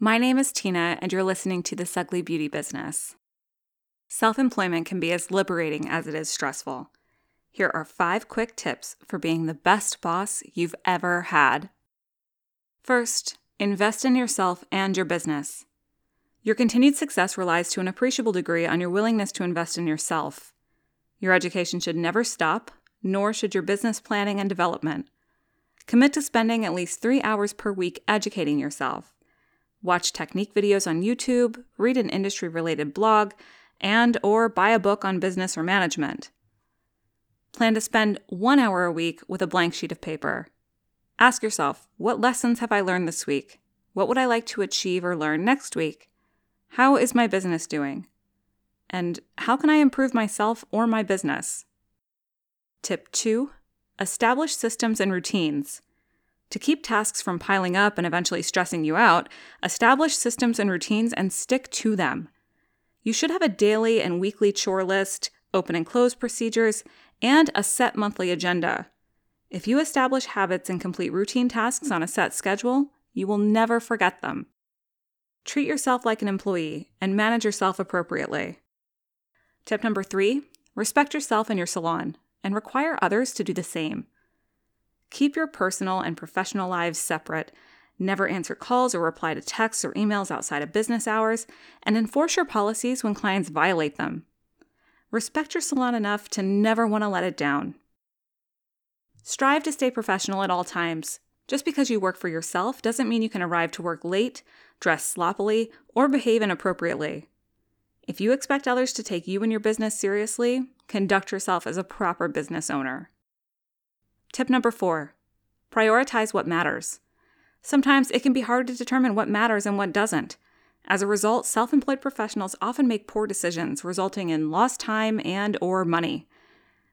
My name is Tina, and you're listening to The Ugly Beauty Business. Self employment can be as liberating as it is stressful. Here are five quick tips for being the best boss you've ever had. First, invest in yourself and your business. Your continued success relies to an appreciable degree on your willingness to invest in yourself. Your education should never stop, nor should your business planning and development. Commit to spending at least three hours per week educating yourself watch technique videos on YouTube, read an industry-related blog, and or buy a book on business or management. Plan to spend 1 hour a week with a blank sheet of paper. Ask yourself, what lessons have I learned this week? What would I like to achieve or learn next week? How is my business doing? And how can I improve myself or my business? Tip 2 Establish systems and routines. To keep tasks from piling up and eventually stressing you out, establish systems and routines and stick to them. You should have a daily and weekly chore list, open and close procedures, and a set monthly agenda. If you establish habits and complete routine tasks on a set schedule, you will never forget them. Treat yourself like an employee and manage yourself appropriately. Tip number three respect yourself and your salon, and require others to do the same. Keep your personal and professional lives separate. Never answer calls or reply to texts or emails outside of business hours, and enforce your policies when clients violate them. Respect your salon enough to never want to let it down. Strive to stay professional at all times. Just because you work for yourself doesn't mean you can arrive to work late, dress sloppily, or behave inappropriately. If you expect others to take you and your business seriously, conduct yourself as a proper business owner. Tip number four prioritize what matters. Sometimes it can be hard to determine what matters and what doesn't. As a result, self-employed professionals often make poor decisions, resulting in lost time and or money.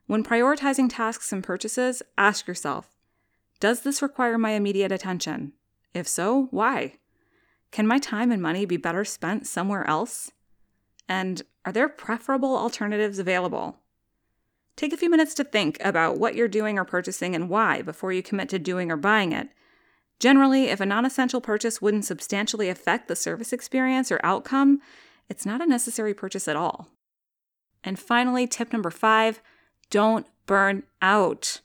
When prioritizing tasks and purchases, ask yourself, does this require my immediate attention? If so, why? Can my time and money be better spent somewhere else? And are there preferable alternatives available? Take a few minutes to think about what you're doing or purchasing and why before you commit to doing or buying it. Generally, if a non essential purchase wouldn't substantially affect the service experience or outcome, it's not a necessary purchase at all. And finally, tip number five don't burn out.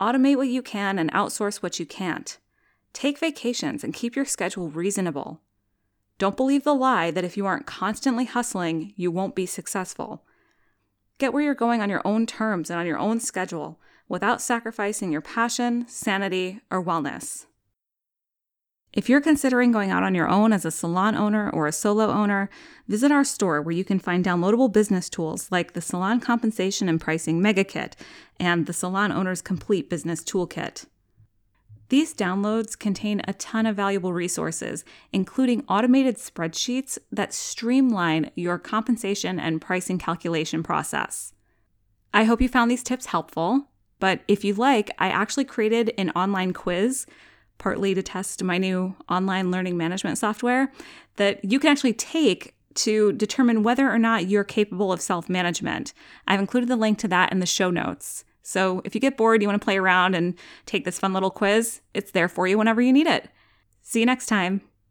Automate what you can and outsource what you can't. Take vacations and keep your schedule reasonable. Don't believe the lie that if you aren't constantly hustling, you won't be successful. Get where you're going on your own terms and on your own schedule without sacrificing your passion, sanity, or wellness. If you're considering going out on your own as a salon owner or a solo owner, visit our store where you can find downloadable business tools like the Salon Compensation and Pricing Megakit and the Salon Owner's Complete Business Toolkit. These downloads contain a ton of valuable resources, including automated spreadsheets that streamline your compensation and pricing calculation process. I hope you found these tips helpful, but if you'd like, I actually created an online quiz, partly to test my new online learning management software, that you can actually take to determine whether or not you're capable of self management. I've included the link to that in the show notes. So if you get bored, you want to play around and take this fun little quiz, it's there for you whenever you need it. See you next time.